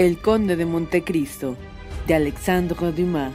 El Conde de Montecristo, de Alexandre Dumas.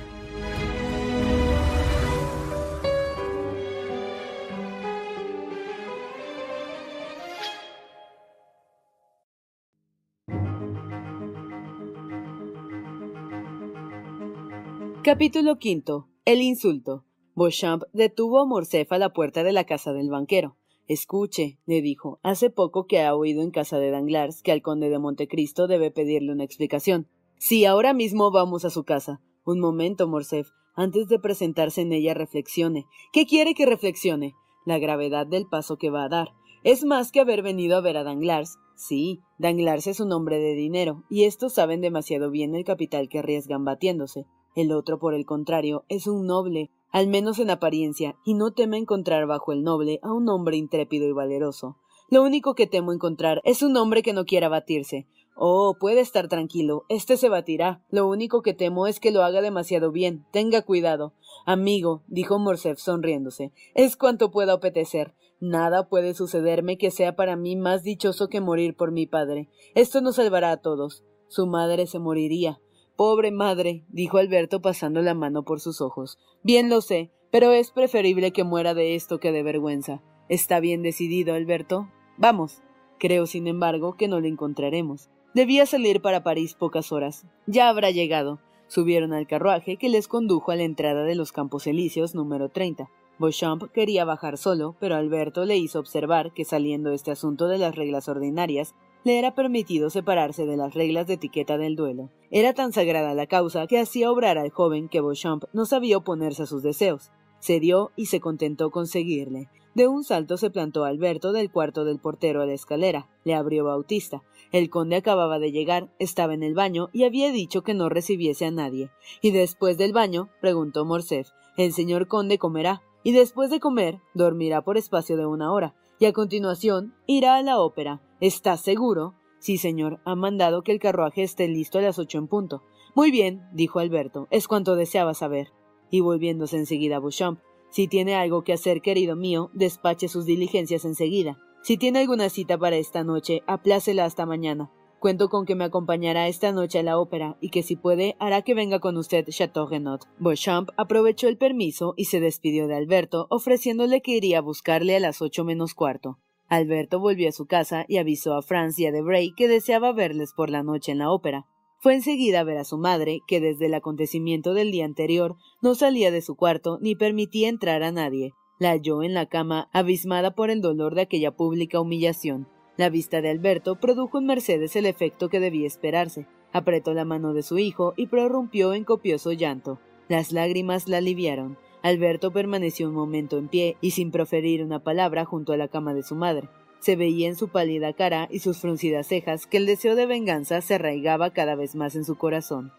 Capítulo V. El insulto. Beauchamp detuvo a Morcerf a la puerta de la casa del banquero. Escuche, le dijo, hace poco que ha oído en casa de Danglars que al conde de Montecristo debe pedirle una explicación. Sí, ahora mismo vamos a su casa. Un momento, Morcerf. Antes de presentarse en ella, reflexione. ¿Qué quiere que reflexione? La gravedad del paso que va a dar. Es más que haber venido a ver a Danglars. Sí, Danglars es un hombre de dinero, y estos saben demasiado bien el capital que arriesgan batiéndose. El otro, por el contrario, es un noble, al menos en apariencia, y no teme encontrar bajo el noble a un hombre intrépido y valeroso. Lo único que temo encontrar es un hombre que no quiera batirse. Oh, puede estar tranquilo, este se batirá. Lo único que temo es que lo haga demasiado bien. Tenga cuidado. Amigo, dijo Morcerf sonriéndose, es cuanto pueda apetecer. Nada puede sucederme que sea para mí más dichoso que morir por mi padre. Esto nos salvará a todos. Su madre se moriría. Pobre madre, dijo Alberto pasando la mano por sus ojos. Bien lo sé, pero es preferible que muera de esto que de vergüenza. ¿Está bien decidido, Alberto? Vamos. Creo, sin embargo, que no le encontraremos. Debía salir para París pocas horas. Ya habrá llegado. Subieron al carruaje que les condujo a la entrada de los Campos Elíseos número 30. Beauchamp quería bajar solo, pero Alberto le hizo observar que saliendo este asunto de las reglas ordinarias, le era permitido separarse de las reglas de etiqueta del duelo. Era tan sagrada la causa que hacía obrar al joven que Beauchamp no sabía oponerse a sus deseos. Cedió y se contentó con seguirle. De un salto se plantó Alberto del cuarto del portero a la escalera. Le abrió Bautista. El conde acababa de llegar, estaba en el baño y había dicho que no recibiese a nadie. Y después del baño, preguntó Morcerf, el señor conde comerá, y después de comer, dormirá por espacio de una hora, y a continuación irá a la ópera. ¿Estás seguro? Sí, señor. Ha mandado que el carruaje esté listo a las ocho en punto. Muy bien, dijo Alberto. Es cuanto deseaba saber. Y volviéndose enseguida a Beauchamp. Si tiene algo que hacer, querido mío, despache sus diligencias enseguida. Si tiene alguna cita para esta noche, aplácela hasta mañana. Cuento con que me acompañará esta noche a la ópera y que si puede hará que venga con usted Chateau Renaud. Beauchamp aprovechó el permiso y se despidió de Alberto, ofreciéndole que iría a buscarle a las ocho menos cuarto. Alberto volvió a su casa y avisó a Franz y a Debray que deseaba verles por la noche en la ópera. Fue enseguida a ver a su madre, que desde el acontecimiento del día anterior no salía de su cuarto ni permitía entrar a nadie. La halló en la cama, abismada por el dolor de aquella pública humillación. La vista de Alberto produjo en Mercedes el efecto que debía esperarse. Apretó la mano de su hijo y prorrumpió en copioso llanto. Las lágrimas la aliviaron. Alberto permaneció un momento en pie y sin proferir una palabra junto a la cama de su madre. Se veía en su pálida cara y sus fruncidas cejas que el deseo de venganza se arraigaba cada vez más en su corazón.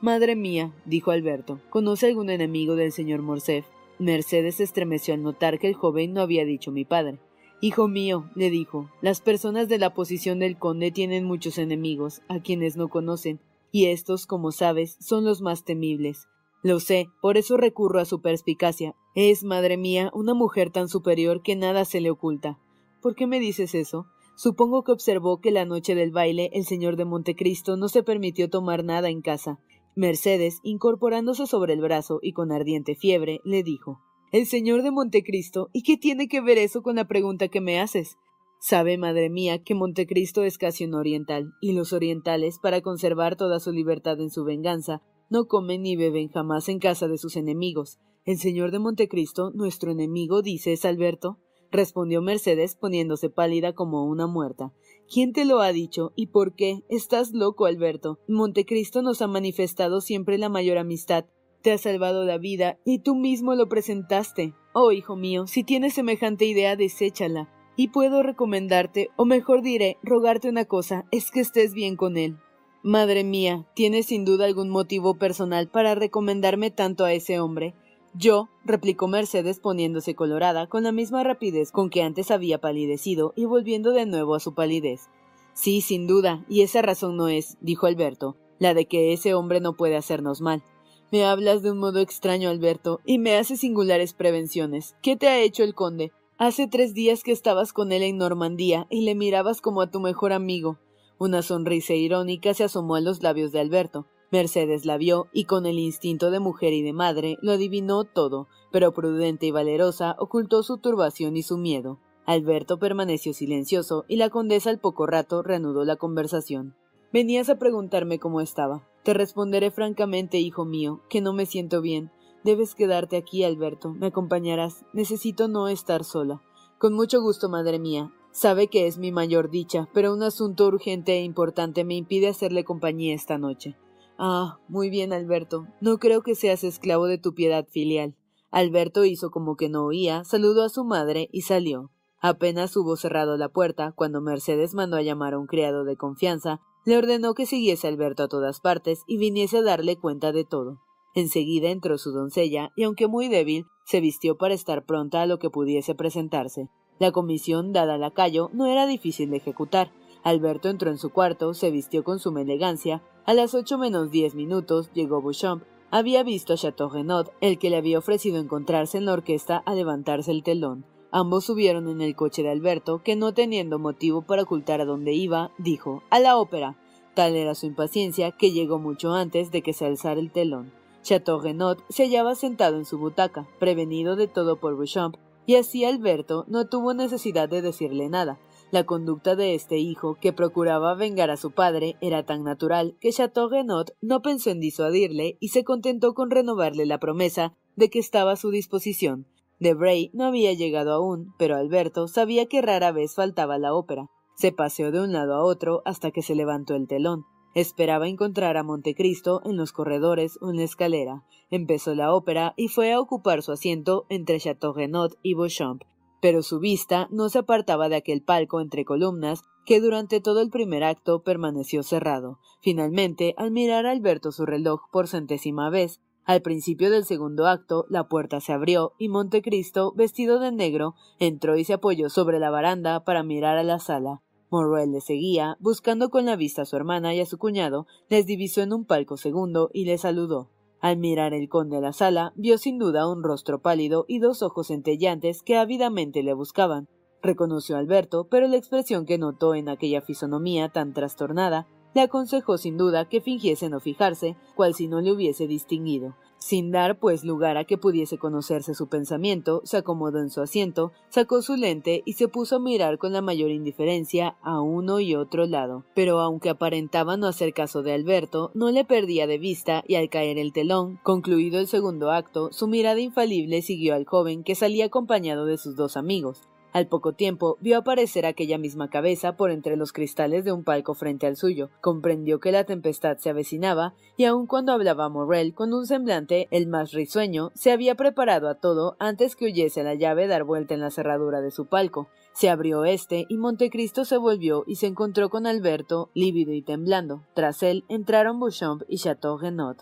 Madre mía, dijo Alberto, ¿conoce algún enemigo del señor Morcerf? Mercedes estremeció al notar que el joven no había dicho mi padre. Hijo mío, le dijo, las personas de la posición del conde tienen muchos enemigos, a quienes no conocen, y estos, como sabes, son los más temibles. Lo sé, por eso recurro a su perspicacia. Es, madre mía, una mujer tan superior que nada se le oculta. ¿Por qué me dices eso? Supongo que observó que la noche del baile el señor de Montecristo no se permitió tomar nada en casa. Mercedes, incorporándose sobre el brazo y con ardiente fiebre, le dijo El señor de Montecristo, ¿y qué tiene que ver eso con la pregunta que me haces? Sabe, madre mía, que Montecristo es casi un oriental, y los orientales, para conservar toda su libertad en su venganza, no comen ni beben jamás en casa de sus enemigos. El señor de Montecristo, nuestro enemigo, dices, Alberto respondió Mercedes poniéndose pálida como una muerta. ¿Quién te lo ha dicho y por qué? Estás loco, Alberto. Montecristo nos ha manifestado siempre la mayor amistad. Te ha salvado la vida y tú mismo lo presentaste. Oh, hijo mío, si tienes semejante idea, deséchala. Y puedo recomendarte, o mejor diré, rogarte una cosa, es que estés bien con él. Madre mía, ¿tienes sin duda algún motivo personal para recomendarme tanto a ese hombre? Yo, replicó Mercedes poniéndose colorada con la misma rapidez con que antes había palidecido y volviendo de nuevo a su palidez. Sí, sin duda, y esa razón no es, dijo Alberto, la de que ese hombre no puede hacernos mal. Me hablas de un modo extraño, Alberto, y me haces singulares prevenciones. ¿Qué te ha hecho el conde? Hace tres días que estabas con él en Normandía y le mirabas como a tu mejor amigo. Una sonrisa irónica se asomó a los labios de Alberto. Mercedes la vio y con el instinto de mujer y de madre lo adivinó todo, pero prudente y valerosa ocultó su turbación y su miedo. Alberto permaneció silencioso y la condesa al poco rato reanudó la conversación. Venías a preguntarme cómo estaba. Te responderé francamente, hijo mío, que no me siento bien. Debes quedarte aquí, Alberto. Me acompañarás. Necesito no estar sola. Con mucho gusto, madre mía. Sabe que es mi mayor dicha, pero un asunto urgente e importante me impide hacerle compañía esta noche. Ah, muy bien, Alberto. No creo que seas esclavo de tu piedad filial. Alberto hizo como que no oía, saludó a su madre y salió. Apenas hubo cerrado la puerta, cuando Mercedes mandó a llamar a un criado de confianza, le ordenó que siguiese a Alberto a todas partes y viniese a darle cuenta de todo. Enseguida entró su doncella, y aunque muy débil, se vistió para estar pronta a lo que pudiese presentarse. La comisión dada a lacayo no era difícil de ejecutar. Alberto entró en su cuarto, se vistió con suma elegancia, a las ocho menos diez minutos llegó Beauchamp. Había visto a Chateau Renaud, el que le había ofrecido encontrarse en la orquesta a levantarse el telón. Ambos subieron en el coche de Alberto, que no teniendo motivo para ocultar a dónde iba, dijo A la ópera. Tal era su impaciencia que llegó mucho antes de que se alzara el telón. Chateau Renaud se hallaba sentado en su butaca, prevenido de todo por Beauchamp, y así Alberto no tuvo necesidad de decirle nada. La conducta de este hijo, que procuraba vengar a su padre, era tan natural que Chateau Renaud no pensó en disuadirle y se contentó con renovarle la promesa de que estaba a su disposición. Debray no había llegado aún, pero Alberto sabía que rara vez faltaba la ópera. Se paseó de un lado a otro hasta que se levantó el telón. Esperaba encontrar a Montecristo en los corredores o en la escalera. Empezó la ópera y fue a ocupar su asiento entre Chateau Renaud y Beauchamp, pero su vista no se apartaba de aquel palco entre columnas que durante todo el primer acto permaneció cerrado. Finalmente, al mirar a Alberto su reloj por centésima vez, al principio del segundo acto, la puerta se abrió y Montecristo, vestido de negro, entró y se apoyó sobre la baranda para mirar a la sala. Morrel le seguía, buscando con la vista a su hermana y a su cuñado, les divisó en un palco segundo y le saludó. Al mirar el conde a la sala, vio sin duda un rostro pálido y dos ojos centellantes que ávidamente le buscaban. Reconoció a Alberto, pero la expresión que notó en aquella fisonomía tan trastornada le aconsejó sin duda que fingiese no fijarse, cual si no le hubiese distinguido. Sin dar, pues, lugar a que pudiese conocerse su pensamiento, se acomodó en su asiento, sacó su lente y se puso a mirar con la mayor indiferencia a uno y otro lado. Pero aunque aparentaba no hacer caso de Alberto, no le perdía de vista y al caer el telón, concluido el segundo acto, su mirada infalible siguió al joven que salía acompañado de sus dos amigos. Al poco tiempo vio aparecer aquella misma cabeza por entre los cristales de un palco frente al suyo, comprendió que la tempestad se avecinaba, y aun cuando hablaba Morrel con un semblante el más risueño, se había preparado a todo antes que oyese la llave dar vuelta en la cerradura de su palco. Se abrió este y Montecristo se volvió y se encontró con Alberto, lívido y temblando. Tras él entraron Beauchamp y Chateau Renaud.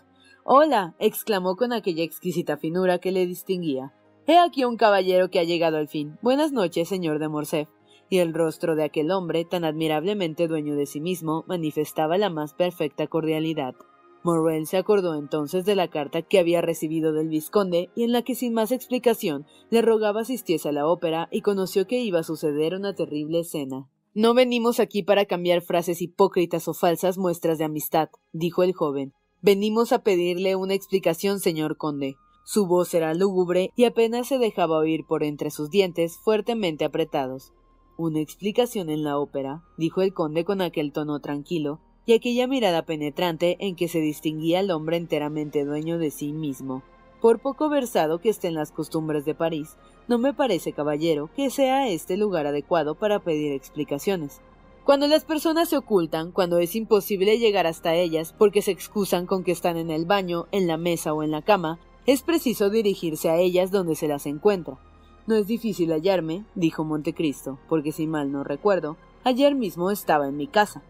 Hola. exclamó con aquella exquisita finura que le distinguía. He aquí un caballero que ha llegado al fin. Buenas noches, señor de Morcerf. Y el rostro de aquel hombre, tan admirablemente dueño de sí mismo, manifestaba la más perfecta cordialidad. Morrel se acordó entonces de la carta que había recibido del vizconde y en la que sin más explicación le rogaba asistiese a la ópera y conoció que iba a suceder una terrible escena. No venimos aquí para cambiar frases hipócritas o falsas muestras de amistad, dijo el joven. Venimos a pedirle una explicación, señor conde. Su voz era lúgubre y apenas se dejaba oír por entre sus dientes fuertemente apretados. Una explicación en la ópera, dijo el conde con aquel tono tranquilo, y aquella mirada penetrante en que se distinguía el hombre enteramente dueño de sí mismo. Por poco versado que esté en las costumbres de París, no me parece, caballero, que sea este lugar adecuado para pedir explicaciones. Cuando las personas se ocultan, cuando es imposible llegar hasta ellas porque se excusan con que están en el baño, en la mesa o en la cama, es preciso dirigirse a ellas donde se las encuentra. No es difícil hallarme, dijo Montecristo, porque si mal no recuerdo, ayer mismo estaba en mi casa.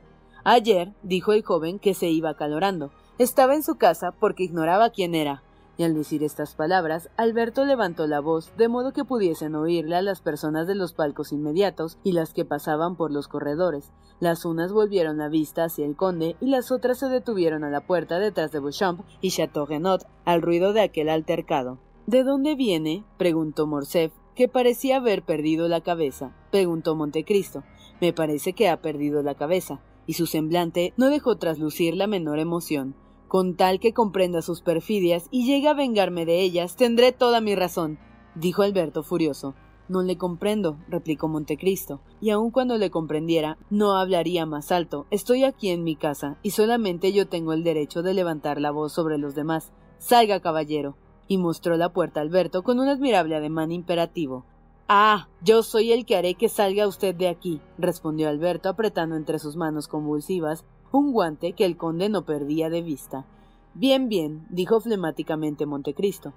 Ayer, dijo el joven que se iba calorando, estaba en su casa porque ignoraba quién era. Y al decir estas palabras, Alberto levantó la voz de modo que pudiesen oírla las personas de los palcos inmediatos y las que pasaban por los corredores. Las unas volvieron la vista hacia el conde y las otras se detuvieron a la puerta detrás de Beauchamp y Chateaugenot al ruido de aquel altercado. ¿De dónde viene? preguntó Morcerf, que parecía haber perdido la cabeza. Preguntó Montecristo. Me parece que ha perdido la cabeza y su semblante no dejó traslucir la menor emoción. Con tal que comprenda sus perfidias y llegue a vengarme de ellas, tendré toda mi razón, dijo Alberto furioso. No le comprendo, replicó Montecristo, y aun cuando le comprendiera, no hablaría más alto. Estoy aquí en mi casa, y solamente yo tengo el derecho de levantar la voz sobre los demás. Salga, caballero. Y mostró la puerta a Alberto con un admirable ademán imperativo. Ah, yo soy el que haré que salga usted de aquí, respondió Alberto apretando entre sus manos convulsivas un guante que el conde no perdía de vista. Bien, bien, dijo flemáticamente Montecristo.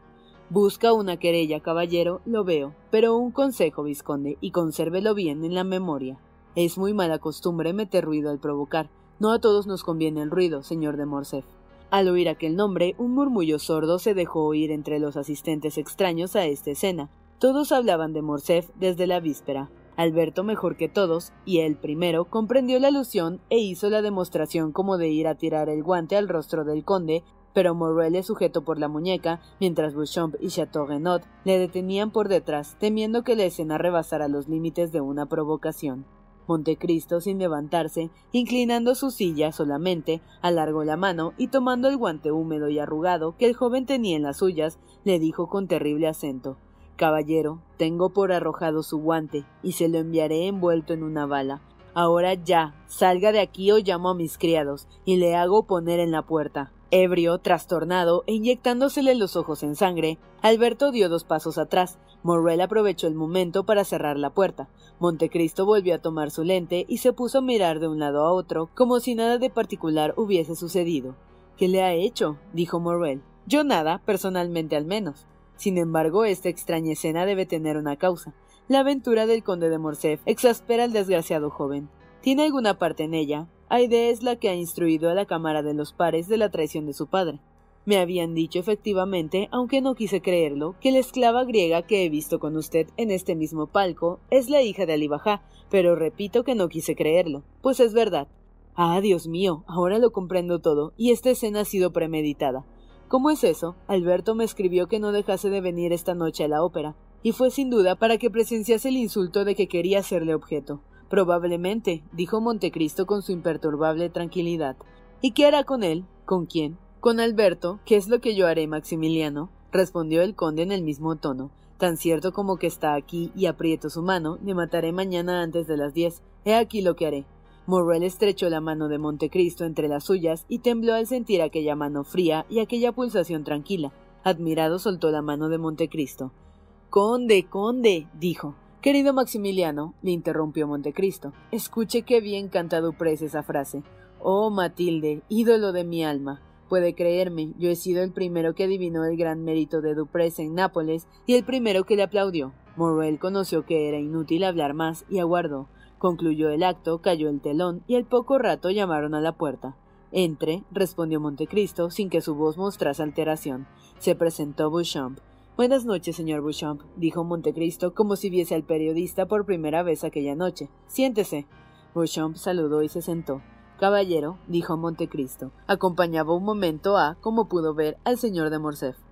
Busca una querella, caballero, lo veo, pero un consejo, vizconde, y consérvelo bien en la memoria. Es muy mala costumbre meter ruido al provocar. No a todos nos conviene el ruido, señor de Morcerf. Al oír aquel nombre, un murmullo sordo se dejó oír entre los asistentes extraños a esta escena, todos hablaban de Morcerf desde la víspera. Alberto mejor que todos, y él primero, comprendió la alusión e hizo la demostración como de ir a tirar el guante al rostro del conde, pero Morrel le sujetó por la muñeca, mientras Beauchamp y Chateaugenot le detenían por detrás, temiendo que la escena rebasara los límites de una provocación. Montecristo, sin levantarse, inclinando su silla solamente, alargó la mano y tomando el guante húmedo y arrugado que el joven tenía en las suyas, le dijo con terrible acento Caballero, tengo por arrojado su guante, y se lo enviaré envuelto en una bala. Ahora ya, salga de aquí o llamo a mis criados, y le hago poner en la puerta. Ebrio, trastornado e inyectándosele los ojos en sangre, Alberto dio dos pasos atrás. Morrel aprovechó el momento para cerrar la puerta. Montecristo volvió a tomar su lente y se puso a mirar de un lado a otro, como si nada de particular hubiese sucedido. ¿Qué le ha hecho? dijo Morrel. Yo nada, personalmente al menos. Sin embargo, esta extraña escena debe tener una causa. La aventura del conde de Morcerf exaspera al desgraciado joven. ¿Tiene alguna parte en ella? Aide es la que ha instruido a la Cámara de los Pares de la traición de su padre. Me habían dicho efectivamente, aunque no quise creerlo, que la esclava griega que he visto con usted en este mismo palco es la hija de Alibajá, pero repito que no quise creerlo, pues es verdad. Ah, Dios mío, ahora lo comprendo todo, y esta escena ha sido premeditada. ¿Cómo es eso? Alberto me escribió que no dejase de venir esta noche a la ópera, y fue sin duda para que presenciase el insulto de que quería hacerle objeto. Probablemente, dijo Montecristo con su imperturbable tranquilidad. ¿Y qué hará con él? ¿Con quién? Con Alberto, ¿qué es lo que yo haré, Maximiliano? respondió el conde en el mismo tono. Tan cierto como que está aquí y aprieto su mano, le mataré mañana antes de las diez. He aquí lo que haré. Morrel estrechó la mano de Montecristo entre las suyas y tembló al sentir aquella mano fría y aquella pulsación tranquila. Admirado soltó la mano de Montecristo. Conde, conde, dijo. Querido Maximiliano, le interrumpió Montecristo, escuche qué bien canta Duprés esa frase. Oh, Matilde, ídolo de mi alma. Puede creerme, yo he sido el primero que adivinó el gran mérito de Duprés en Nápoles y el primero que le aplaudió. Morrel conoció que era inútil hablar más y aguardó. Concluyó el acto, cayó el telón y al poco rato llamaron a la puerta. Entre, respondió Montecristo sin que su voz mostrase alteración. Se presentó Beauchamp. Buenas noches, señor Beauchamp, dijo Montecristo como si viese al periodista por primera vez aquella noche. Siéntese. Beauchamp saludó y se sentó. Caballero, dijo Montecristo, acompañaba un momento a, como pudo ver, al señor de Morcerf.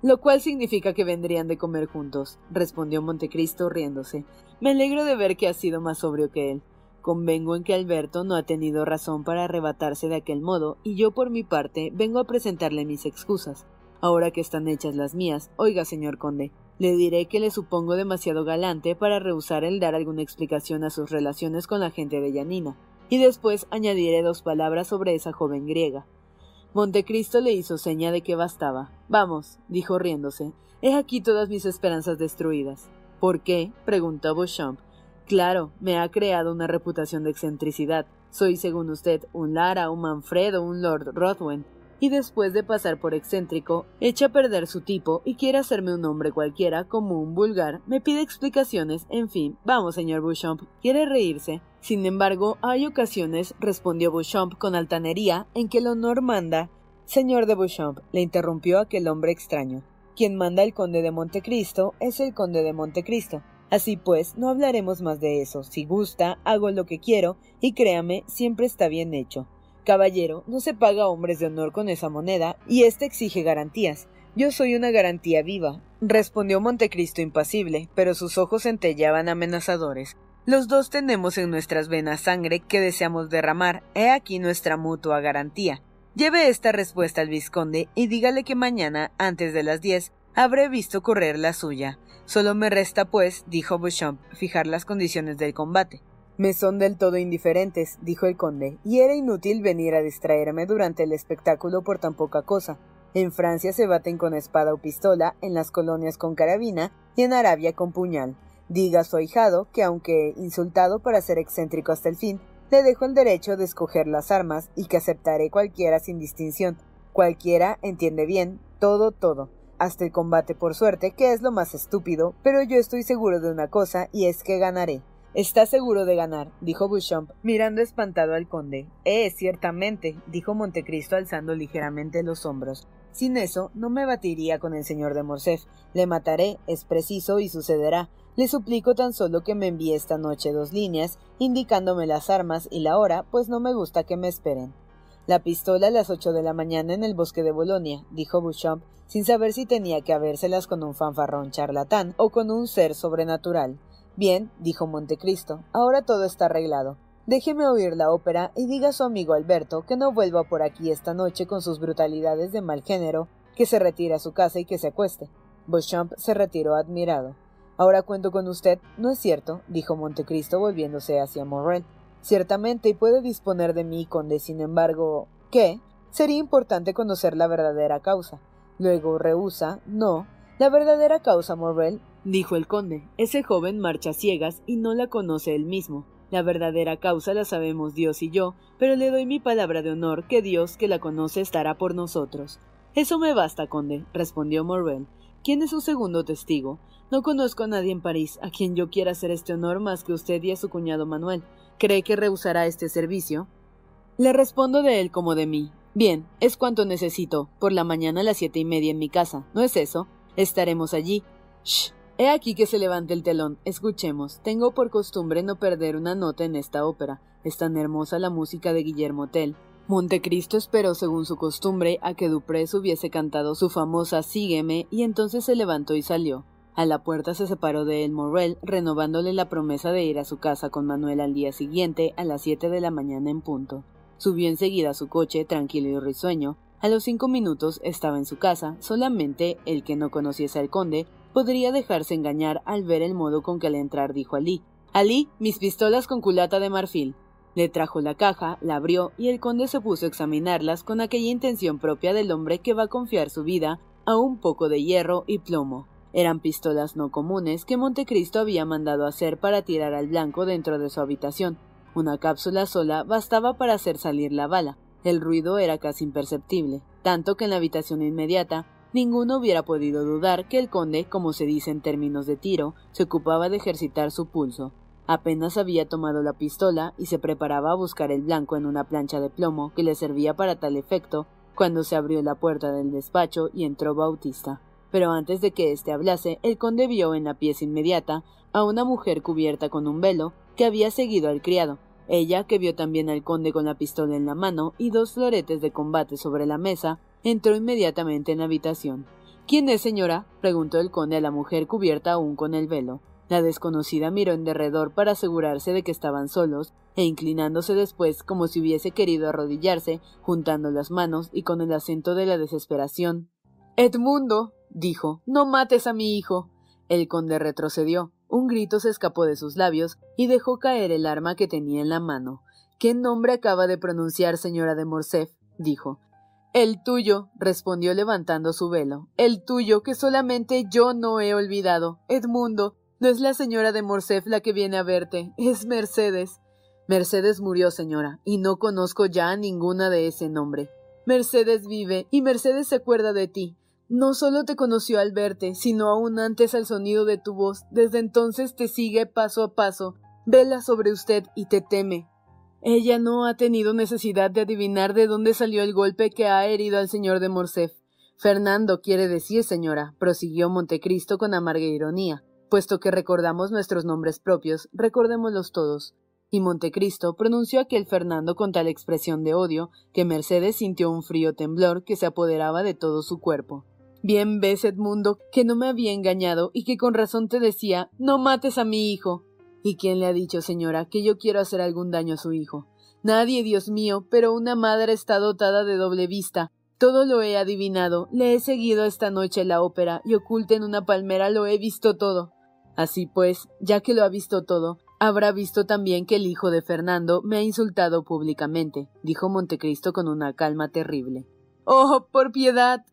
Lo cual significa que vendrían de comer juntos, respondió Montecristo riéndose. Me alegro de ver que ha sido más sobrio que él. Convengo en que Alberto no ha tenido razón para arrebatarse de aquel modo, y yo por mi parte vengo a presentarle mis excusas. Ahora que están hechas las mías, oiga, señor conde, le diré que le supongo demasiado galante para rehusar el dar alguna explicación a sus relaciones con la gente de Yanina, y después añadiré dos palabras sobre esa joven griega. Montecristo le hizo seña de que bastaba. Vamos, dijo riéndose. He aquí todas mis esperanzas destruidas. ¿Por qué? preguntó Beauchamp. Claro, me ha creado una reputación de excentricidad. Soy, según usted, un Lara, un Manfredo, un Lord Rothwen y después de pasar por excéntrico, echa a perder su tipo y quiere hacerme un hombre cualquiera como un vulgar, me pide explicaciones, en fin, vamos, señor Beauchamp, quiere reírse. Sin embargo, hay ocasiones, respondió Beauchamp con altanería, en que el honor manda. Señor de Beauchamp, le interrumpió aquel hombre extraño. Quien manda el conde de Montecristo es el conde de Montecristo. Así pues, no hablaremos más de eso. Si gusta, hago lo que quiero, y créame, siempre está bien hecho. Caballero, no se paga a hombres de honor con esa moneda, y éste exige garantías. Yo soy una garantía viva, respondió Montecristo impasible, pero sus ojos centellaban amenazadores. Los dos tenemos en nuestras venas sangre que deseamos derramar. He aquí nuestra mutua garantía. Lleve esta respuesta al vizconde y dígale que mañana, antes de las diez, habré visto correr la suya. Solo me resta, pues, dijo Beauchamp, fijar las condiciones del combate. Me son del todo indiferentes, dijo el conde, y era inútil venir a distraerme durante el espectáculo por tan poca cosa. En Francia se baten con espada o pistola, en las colonias con carabina y en Arabia con puñal. Diga su ahijado que, aunque insultado para ser excéntrico hasta el fin, le dejo el derecho de escoger las armas y que aceptaré cualquiera sin distinción. Cualquiera entiende bien, todo, todo, hasta el combate por suerte, que es lo más estúpido, pero yo estoy seguro de una cosa y es que ganaré. Está seguro de ganar, dijo Beauchamp, mirando espantado al conde. Eh, ciertamente, dijo Montecristo alzando ligeramente los hombros. Sin eso, no me batiría con el señor de Morcerf. Le mataré, es preciso y sucederá. Le suplico tan solo que me envíe esta noche dos líneas, indicándome las armas y la hora, pues no me gusta que me esperen. La pistola a las ocho de la mañana en el bosque de Bolonia, dijo Beauchamp, sin saber si tenía que habérselas con un fanfarrón charlatán o con un ser sobrenatural. Bien, dijo Montecristo, ahora todo está arreglado. Déjeme oír la ópera y diga a su amigo Alberto que no vuelva por aquí esta noche con sus brutalidades de mal género, que se retire a su casa y que se acueste. Beauchamp se retiró admirado. Ahora cuento con usted, ¿no es cierto? dijo Montecristo volviéndose hacia Morrel. Ciertamente, y puede disponer de mí, conde, sin embargo. ¿Qué? Sería importante conocer la verdadera causa. Luego rehúsa. No. La verdadera causa, Morrel, dijo el conde. Ese joven marcha ciegas y no la conoce él mismo. La verdadera causa la sabemos Dios y yo, pero le doy mi palabra de honor que Dios que la conoce estará por nosotros. Eso me basta, conde, respondió Morrel. ¿Quién es su segundo testigo? No conozco a nadie en París a quien yo quiera hacer este honor más que usted y a su cuñado Manuel. ¿Cree que rehusará este servicio? Le respondo de él como de mí. Bien, es cuanto necesito. Por la mañana a las siete y media en mi casa. ¿No es eso? Estaremos allí. Shh. He aquí que se levante el telón. Escuchemos. Tengo por costumbre no perder una nota en esta ópera. Es tan hermosa la música de Guillermo Tell. Montecristo esperó, según su costumbre, a que Duprés hubiese cantado su famosa Sígueme, y entonces se levantó y salió. A la puerta se separó de él Morrel, renovándole la promesa de ir a su casa con Manuel al día siguiente, a las siete de la mañana en punto. Subió enseguida a su coche, tranquilo y risueño. A los cinco minutos estaba en su casa, solamente el que no conociese al conde podría dejarse engañar al ver el modo con que al entrar dijo Ali Ali, mis pistolas con culata de marfil. Le trajo la caja, la abrió y el conde se puso a examinarlas con aquella intención propia del hombre que va a confiar su vida a un poco de hierro y plomo. Eran pistolas no comunes que Montecristo había mandado hacer para tirar al blanco dentro de su habitación. Una cápsula sola bastaba para hacer salir la bala. El ruido era casi imperceptible, tanto que en la habitación inmediata Ninguno hubiera podido dudar que el conde, como se dice en términos de tiro, se ocupaba de ejercitar su pulso. Apenas había tomado la pistola y se preparaba a buscar el blanco en una plancha de plomo que le servía para tal efecto, cuando se abrió la puerta del despacho y entró Bautista. Pero antes de que éste hablase, el conde vio en la pieza inmediata a una mujer cubierta con un velo que había seguido al criado. Ella, que vio también al conde con la pistola en la mano y dos floretes de combate sobre la mesa, entró inmediatamente en la habitación. ¿Quién es, señora? preguntó el conde a la mujer cubierta aún con el velo. La desconocida miró en derredor para asegurarse de que estaban solos, e inclinándose después como si hubiese querido arrodillarse, juntando las manos y con el acento de la desesperación. Edmundo, dijo, no mates a mi hijo. El conde retrocedió. Un grito se escapó de sus labios y dejó caer el arma que tenía en la mano. ¿Qué nombre acaba de pronunciar, señora de Morcerf? dijo. El tuyo, respondió levantando su velo. El tuyo, que solamente yo no he olvidado. Edmundo, no es la señora de Morcerf la que viene a verte, es Mercedes. Mercedes murió, señora, y no conozco ya a ninguna de ese nombre. Mercedes vive, y Mercedes se acuerda de ti. No solo te conoció al verte, sino aún antes al sonido de tu voz. Desde entonces te sigue paso a paso, vela sobre usted y te teme. Ella no ha tenido necesidad de adivinar de dónde salió el golpe que ha herido al señor de Morcerf. Fernando quiere decir, señora, prosiguió Montecristo con amarga ironía. Puesto que recordamos nuestros nombres propios, recordémoslos todos. Y Montecristo pronunció aquel Fernando con tal expresión de odio que Mercedes sintió un frío temblor que se apoderaba de todo su cuerpo. Bien ves, Edmundo, que no me había engañado y que con razón te decía no mates a mi hijo. ¿Y quién le ha dicho, señora, que yo quiero hacer algún daño a su hijo? Nadie, Dios mío, pero una madre está dotada de doble vista. Todo lo he adivinado, le he seguido esta noche la ópera y oculta en una palmera lo he visto todo. Así pues, ya que lo ha visto todo, habrá visto también que el hijo de Fernando me ha insultado públicamente, dijo Montecristo con una calma terrible. Oh, por piedad.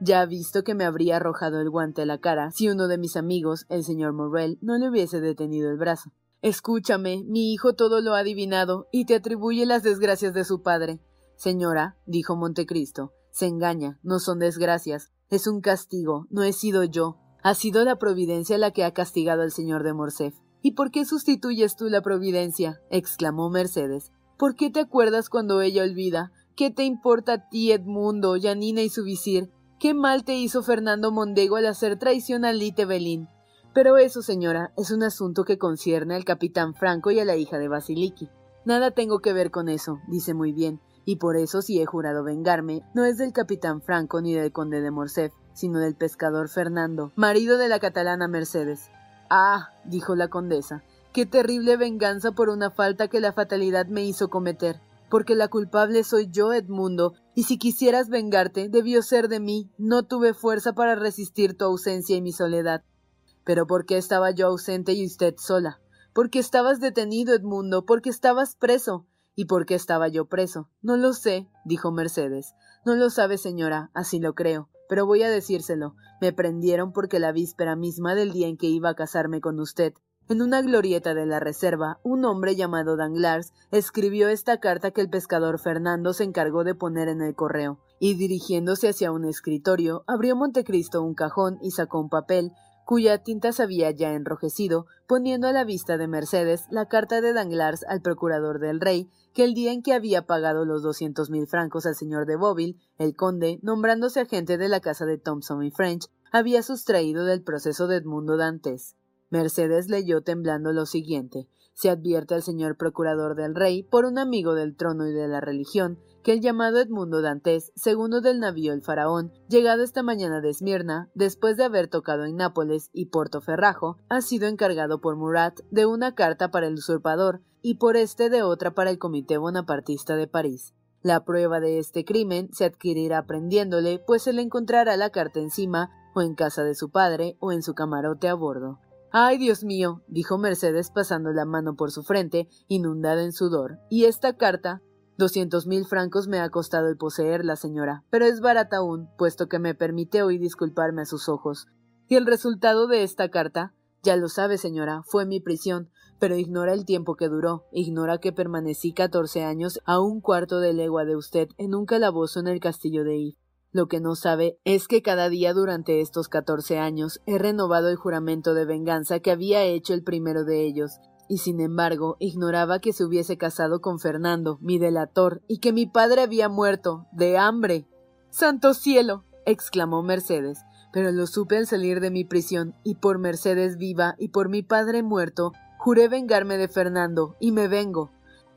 Ya ha visto que me habría arrojado el guante a la cara si uno de mis amigos, el señor Morrel, no le hubiese detenido el brazo. Escúchame, mi hijo todo lo ha adivinado y te atribuye las desgracias de su padre. Señora, dijo Montecristo, se engaña, no son desgracias, es un castigo, no he sido yo, ha sido la providencia la que ha castigado al señor de Morcerf. ¿Y por qué sustituyes tú la providencia? exclamó Mercedes. ¿Por qué te acuerdas cuando ella olvida? ¿Qué te importa a ti, Edmundo, Yanina y su visir? ¿Qué mal te hizo Fernando Mondego al hacer traición a Lite Belín? Pero eso, señora, es un asunto que concierne al capitán Franco y a la hija de Basiliki. Nada tengo que ver con eso, dice muy bien, y por eso si he jurado vengarme, no es del capitán Franco ni del conde de Morcerf, sino del pescador Fernando, marido de la catalana Mercedes. Ah, dijo la condesa, qué terrible venganza por una falta que la fatalidad me hizo cometer, porque la culpable soy yo, Edmundo, y si quisieras vengarte, debió ser de mí, no tuve fuerza para resistir tu ausencia y mi soledad. Pero ¿por qué estaba yo ausente y usted sola? Porque estabas detenido, Edmundo, porque estabas preso. ¿Y por qué estaba yo preso? No lo sé, dijo Mercedes. No lo sabe, señora, así lo creo pero voy a decírselo. Me prendieron porque la víspera misma del día en que iba a casarme con usted, en una glorieta de la reserva, un hombre llamado Danglars escribió esta carta que el pescador Fernando se encargó de poner en el correo, y dirigiéndose hacia un escritorio, abrió Montecristo un cajón y sacó un papel, cuya tinta se había ya enrojecido, poniendo a la vista de Mercedes la carta de Danglars al procurador del rey, que el día en que había pagado los doscientos mil francos al señor de Boville, el conde, nombrándose agente de la casa de Thompson y French, había sustraído del proceso de Edmundo Dantes. Mercedes leyó temblando lo siguiente se advierte al señor procurador del rey, por un amigo del trono y de la religión, que el llamado Edmundo Dantes, segundo del navío El Faraón, llegado esta mañana de Esmirna, después de haber tocado en Nápoles y Porto Ferrajo, ha sido encargado por Murat de una carta para el usurpador y por este de otra para el Comité Bonapartista de París. La prueba de este crimen se adquirirá prendiéndole, pues se le encontrará la carta encima, o en casa de su padre, o en su camarote a bordo. Ay, Dios mío, dijo Mercedes pasando la mano por su frente, inundada en sudor. ¿Y esta carta? Doscientos mil francos me ha costado el poseerla, señora, pero es barata aún, puesto que me permite hoy disculparme a sus ojos. ¿Y el resultado de esta carta? Ya lo sabe, señora, fue mi prisión, pero ignora el tiempo que duró, ignora que permanecí catorce años a un cuarto de legua de usted en un calabozo en el castillo de If. Lo que no sabe es que cada día durante estos catorce años he renovado el juramento de venganza que había hecho el primero de ellos, y sin embargo ignoraba que se hubiese casado con Fernando, mi delator, y que mi padre había muerto de hambre. Santo cielo. exclamó Mercedes. pero lo supe al salir de mi prisión, y por Mercedes viva y por mi padre muerto, juré vengarme de Fernando, y me vengo.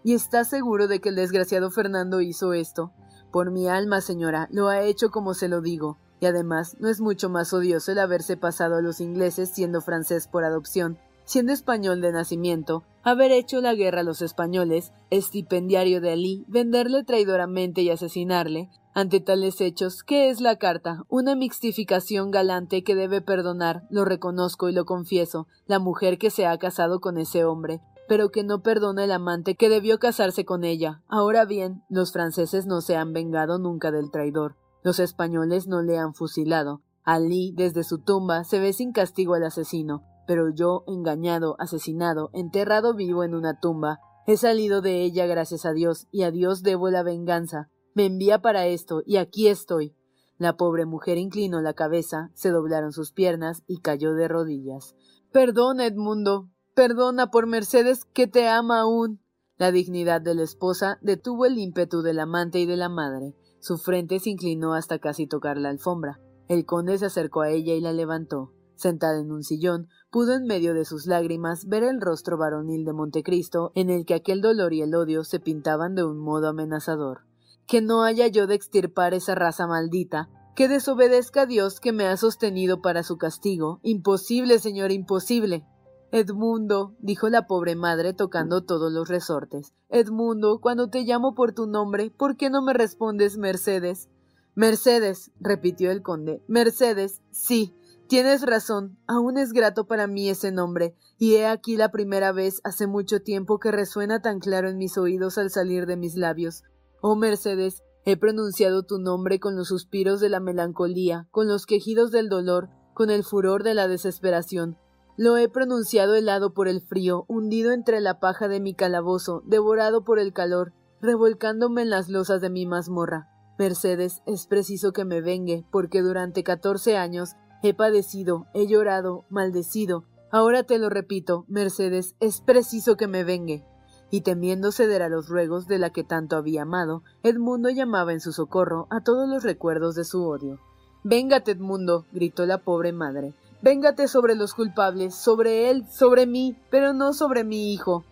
¿Y está seguro de que el desgraciado Fernando hizo esto? Por mi alma, señora, lo ha hecho como se lo digo, y además no es mucho más odioso el haberse pasado a los ingleses siendo francés por adopción, siendo español de nacimiento, haber hecho la guerra a los españoles, estipendiario de Ali, venderle traidoramente y asesinarle. Ante tales hechos, ¿qué es la carta? Una mixtificación galante que debe perdonar, lo reconozco y lo confieso, la mujer que se ha casado con ese hombre, pero que no perdona el amante que debió casarse con ella. Ahora bien, los franceses no se han vengado nunca del traidor. Los españoles no le han fusilado. Ali, desde su tumba, se ve sin castigo al asesino. Pero yo, engañado, asesinado, enterrado vivo en una tumba, he salido de ella gracias a Dios, y a Dios debo la venganza. Me envía para esto, y aquí estoy. La pobre mujer inclinó la cabeza, se doblaron sus piernas y cayó de rodillas. Perdona, Edmundo. Perdona por Mercedes que te ama aún. La dignidad de la esposa detuvo el ímpetu del amante y de la madre. Su frente se inclinó hasta casi tocar la alfombra. El conde se acercó a ella y la levantó. Sentada en un sillón, pudo en medio de sus lágrimas ver el rostro varonil de Montecristo, en el que aquel dolor y el odio se pintaban de un modo amenazador. Que no haya yo de extirpar esa raza maldita, que desobedezca a Dios que me ha sostenido para su castigo. Imposible, señor, imposible. Edmundo, dijo la pobre madre tocando todos los resortes. Edmundo, cuando te llamo por tu nombre, ¿por qué no me respondes Mercedes? Mercedes, repitió el conde. Mercedes, sí, Tienes razón, aún es grato para mí ese nombre, y he aquí la primera vez hace mucho tiempo que resuena tan claro en mis oídos al salir de mis labios. Oh Mercedes, he pronunciado tu nombre con los suspiros de la melancolía, con los quejidos del dolor, con el furor de la desesperación. Lo he pronunciado helado por el frío, hundido entre la paja de mi calabozo, devorado por el calor, revolcándome en las losas de mi mazmorra. Mercedes, es preciso que me vengue, porque durante catorce años He padecido, he llorado, maldecido. Ahora te lo repito, Mercedes, es preciso que me vengue. Y temiendo ceder a los ruegos de la que tanto había amado, Edmundo llamaba en su socorro a todos los recuerdos de su odio. Véngate, Edmundo, gritó la pobre madre. Véngate sobre los culpables, sobre él, sobre mí, pero no sobre mi hijo.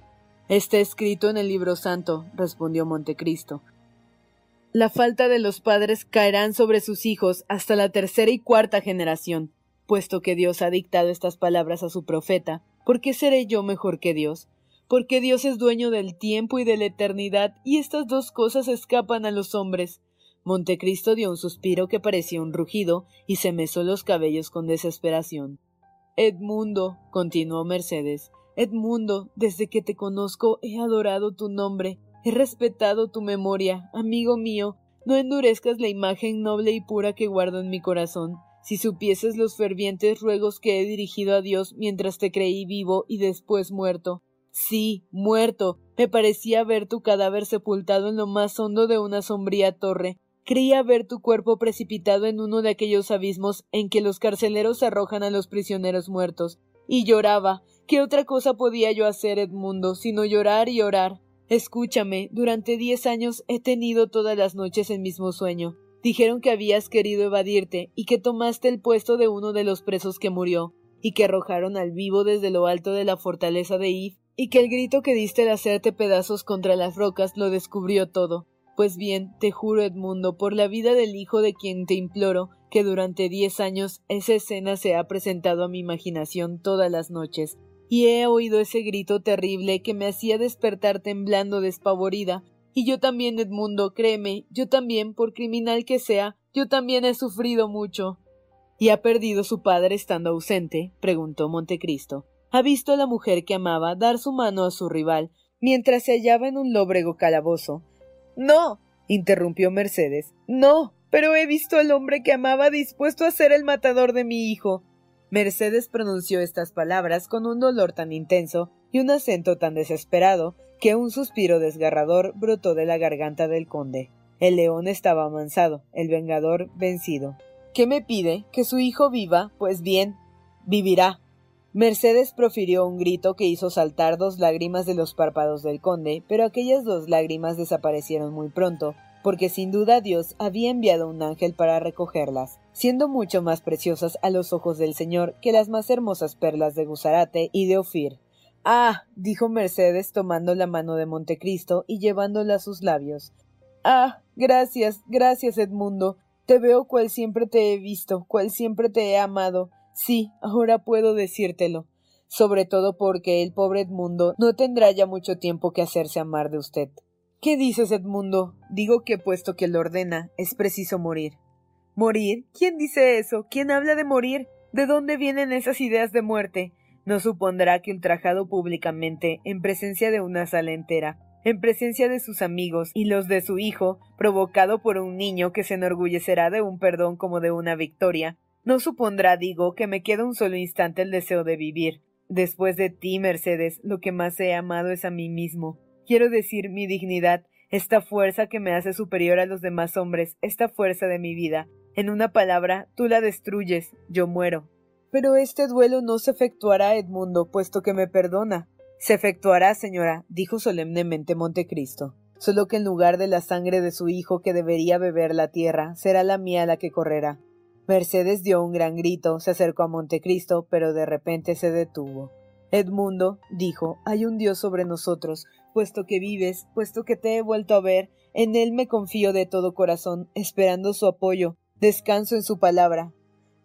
Está escrito en el libro santo, respondió Montecristo. La falta de los padres caerán sobre sus hijos hasta la tercera y cuarta generación. Puesto que Dios ha dictado estas palabras a su profeta, ¿por qué seré yo mejor que Dios? Porque Dios es dueño del tiempo y de la eternidad, y estas dos cosas escapan a los hombres. Montecristo dio un suspiro que parecía un rugido, y se mesó los cabellos con desesperación. Edmundo, continuó Mercedes, Edmundo, desde que te conozco he adorado tu nombre, He respetado tu memoria, amigo mío. No endurezcas la imagen noble y pura que guardo en mi corazón. Si supieses los fervientes ruegos que he dirigido a Dios mientras te creí vivo y después muerto. Sí, muerto. Me parecía ver tu cadáver sepultado en lo más hondo de una sombría torre. Creía ver tu cuerpo precipitado en uno de aquellos abismos en que los carceleros arrojan a los prisioneros muertos. Y lloraba. ¿Qué otra cosa podía yo hacer, Edmundo, sino llorar y orar? Escúchame, durante diez años he tenido todas las noches el mismo sueño. Dijeron que habías querido evadirte y que tomaste el puesto de uno de los presos que murió, y que arrojaron al vivo desde lo alto de la fortaleza de If, y que el grito que diste de hacerte pedazos contra las rocas lo descubrió todo. Pues bien, te juro, Edmundo, por la vida del hijo de quien te imploro, que durante diez años esa escena se ha presentado a mi imaginación todas las noches, y he oído ese grito terrible que me hacía despertar temblando despavorida. Y yo también, Edmundo, créeme, yo también, por criminal que sea, yo también he sufrido mucho. ¿Y ha perdido su padre estando ausente? preguntó Montecristo. ¿Ha visto a la mujer que amaba dar su mano a su rival mientras se hallaba en un lóbrego calabozo? No. interrumpió Mercedes. No. Pero he visto al hombre que amaba dispuesto a ser el matador de mi hijo. Mercedes pronunció estas palabras con un dolor tan intenso y un acento tan desesperado que un suspiro desgarrador brotó de la garganta del conde. El león estaba amansado, el vengador vencido. ¿Qué me pide? ¿Que su hijo viva? Pues bien, vivirá. Mercedes profirió un grito que hizo saltar dos lágrimas de los párpados del conde, pero aquellas dos lágrimas desaparecieron muy pronto, porque sin duda Dios había enviado un ángel para recogerlas, siendo mucho más preciosas a los ojos del Señor que las más hermosas perlas de Gusarate y de Ofir. Ah, dijo Mercedes tomando la mano de Montecristo y llevándola a sus labios. Ah, gracias, gracias, Edmundo. Te veo cual siempre te he visto, cual siempre te he amado. Sí, ahora puedo decírtelo. Sobre todo porque el pobre Edmundo no tendrá ya mucho tiempo que hacerse amar de usted. ¿Qué dices, Edmundo? Digo que puesto que lo ordena, es preciso morir. ¿Morir? ¿Quién dice eso? ¿Quién habla de morir? ¿De dónde vienen esas ideas de muerte? No supondrá que ultrajado públicamente, en presencia de una sala entera, en presencia de sus amigos y los de su hijo, provocado por un niño que se enorgullecerá de un perdón como de una victoria, no supondrá, digo, que me queda un solo instante el deseo de vivir. Después de ti, Mercedes, lo que más he amado es a mí mismo. Quiero decir mi dignidad, esta fuerza que me hace superior a los demás hombres, esta fuerza de mi vida. En una palabra, tú la destruyes, yo muero. Pero este duelo no se efectuará, Edmundo, puesto que me perdona. Se efectuará, señora, dijo solemnemente Montecristo. Solo que en lugar de la sangre de su hijo que debería beber la tierra, será la mía la que correrá. Mercedes dio un gran grito, se acercó a Montecristo, pero de repente se detuvo. Edmundo, dijo, hay un Dios sobre nosotros, puesto que vives, puesto que te he vuelto a ver, en él me confío de todo corazón, esperando su apoyo, descanso en su palabra.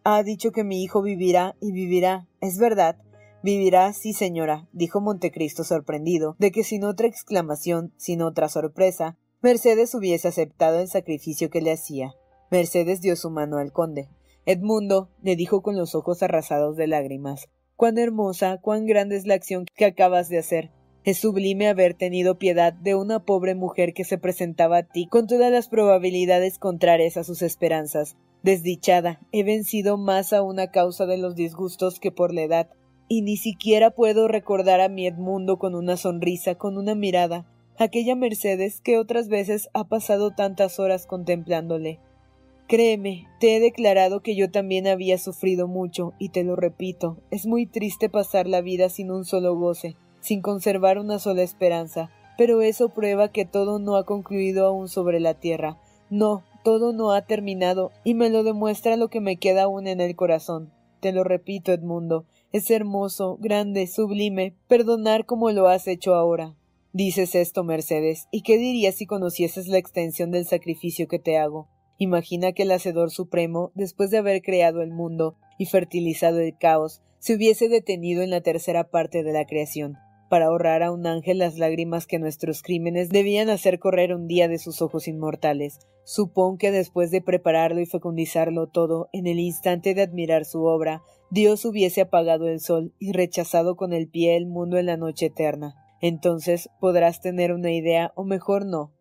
Ha dicho que mi hijo vivirá y vivirá, es verdad, Vivirá, sí, señora, dijo Montecristo sorprendido de que sin otra exclamación, sin otra sorpresa, Mercedes hubiese aceptado el sacrificio que le hacía. Mercedes dio su mano al conde. Edmundo, le dijo con los ojos arrasados de lágrimas, cuán hermosa, cuán grande es la acción que acabas de hacer. Es sublime haber tenido piedad de una pobre mujer que se presentaba a ti con todas las probabilidades contrarias a sus esperanzas. Desdichada, he vencido más a una causa de los disgustos que por la edad y ni siquiera puedo recordar a mi Edmundo con una sonrisa, con una mirada, aquella Mercedes que otras veces ha pasado tantas horas contemplándole. Créeme, te he declarado que yo también había sufrido mucho, y te lo repito, es muy triste pasar la vida sin un solo goce, sin conservar una sola esperanza, pero eso prueba que todo no ha concluido aún sobre la tierra. No, todo no ha terminado, y me lo demuestra lo que me queda aún en el corazón. Te lo repito, Edmundo, es hermoso, grande, sublime, perdonar como lo has hecho ahora. Dices esto, Mercedes, ¿y qué dirías si conocieses la extensión del sacrificio que te hago? Imagina que el Hacedor Supremo, después de haber creado el mundo y fertilizado el caos, se hubiese detenido en la tercera parte de la creación, para ahorrar a un ángel las lágrimas que nuestros crímenes debían hacer correr un día de sus ojos inmortales. Supón que después de prepararlo y fecundizarlo todo, en el instante de admirar su obra, Dios hubiese apagado el sol y rechazado con el pie el mundo en la noche eterna. Entonces podrás tener una idea, o mejor no.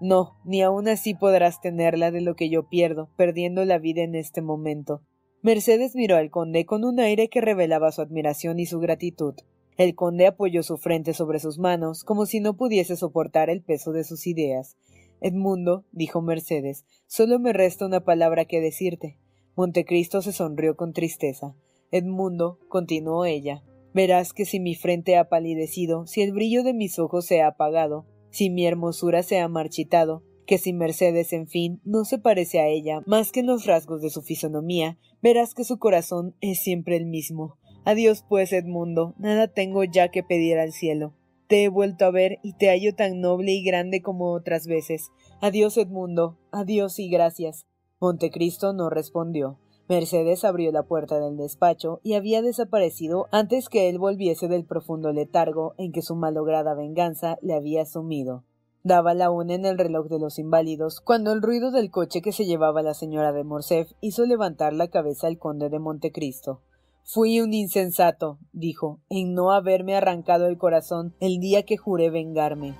No, ni aun así podrás tenerla de lo que yo pierdo, perdiendo la vida en este momento. Mercedes miró al conde con un aire que revelaba su admiración y su gratitud. El conde apoyó su frente sobre sus manos, como si no pudiese soportar el peso de sus ideas. Edmundo, dijo Mercedes, solo me resta una palabra que decirte. Montecristo se sonrió con tristeza. Edmundo, continuó ella, verás que si mi frente ha palidecido, si el brillo de mis ojos se ha apagado, si mi hermosura se ha marchitado, que si Mercedes, en fin, no se parece a ella más que en los rasgos de su fisonomía, verás que su corazón es siempre el mismo. Adiós, pues, Edmundo, nada tengo ya que pedir al cielo. Te he vuelto a ver y te hallo tan noble y grande como otras veces. Adiós, Edmundo, adiós y gracias. Montecristo no respondió. Mercedes abrió la puerta del despacho y había desaparecido antes que él volviese del profundo letargo en que su malograda venganza le había sumido. Daba la una en el reloj de los inválidos, cuando el ruido del coche que se llevaba la señora de Morcerf hizo levantar la cabeza al conde de Montecristo. Fui un insensato, dijo, en no haberme arrancado el corazón el día que juré vengarme.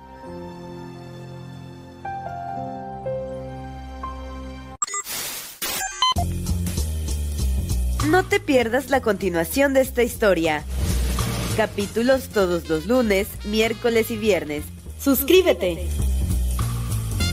No te pierdas la continuación de esta historia. Capítulos todos los lunes, miércoles y viernes. Suscríbete.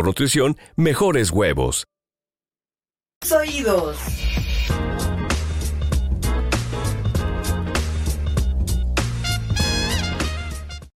mejor nutrición, mejores huevos.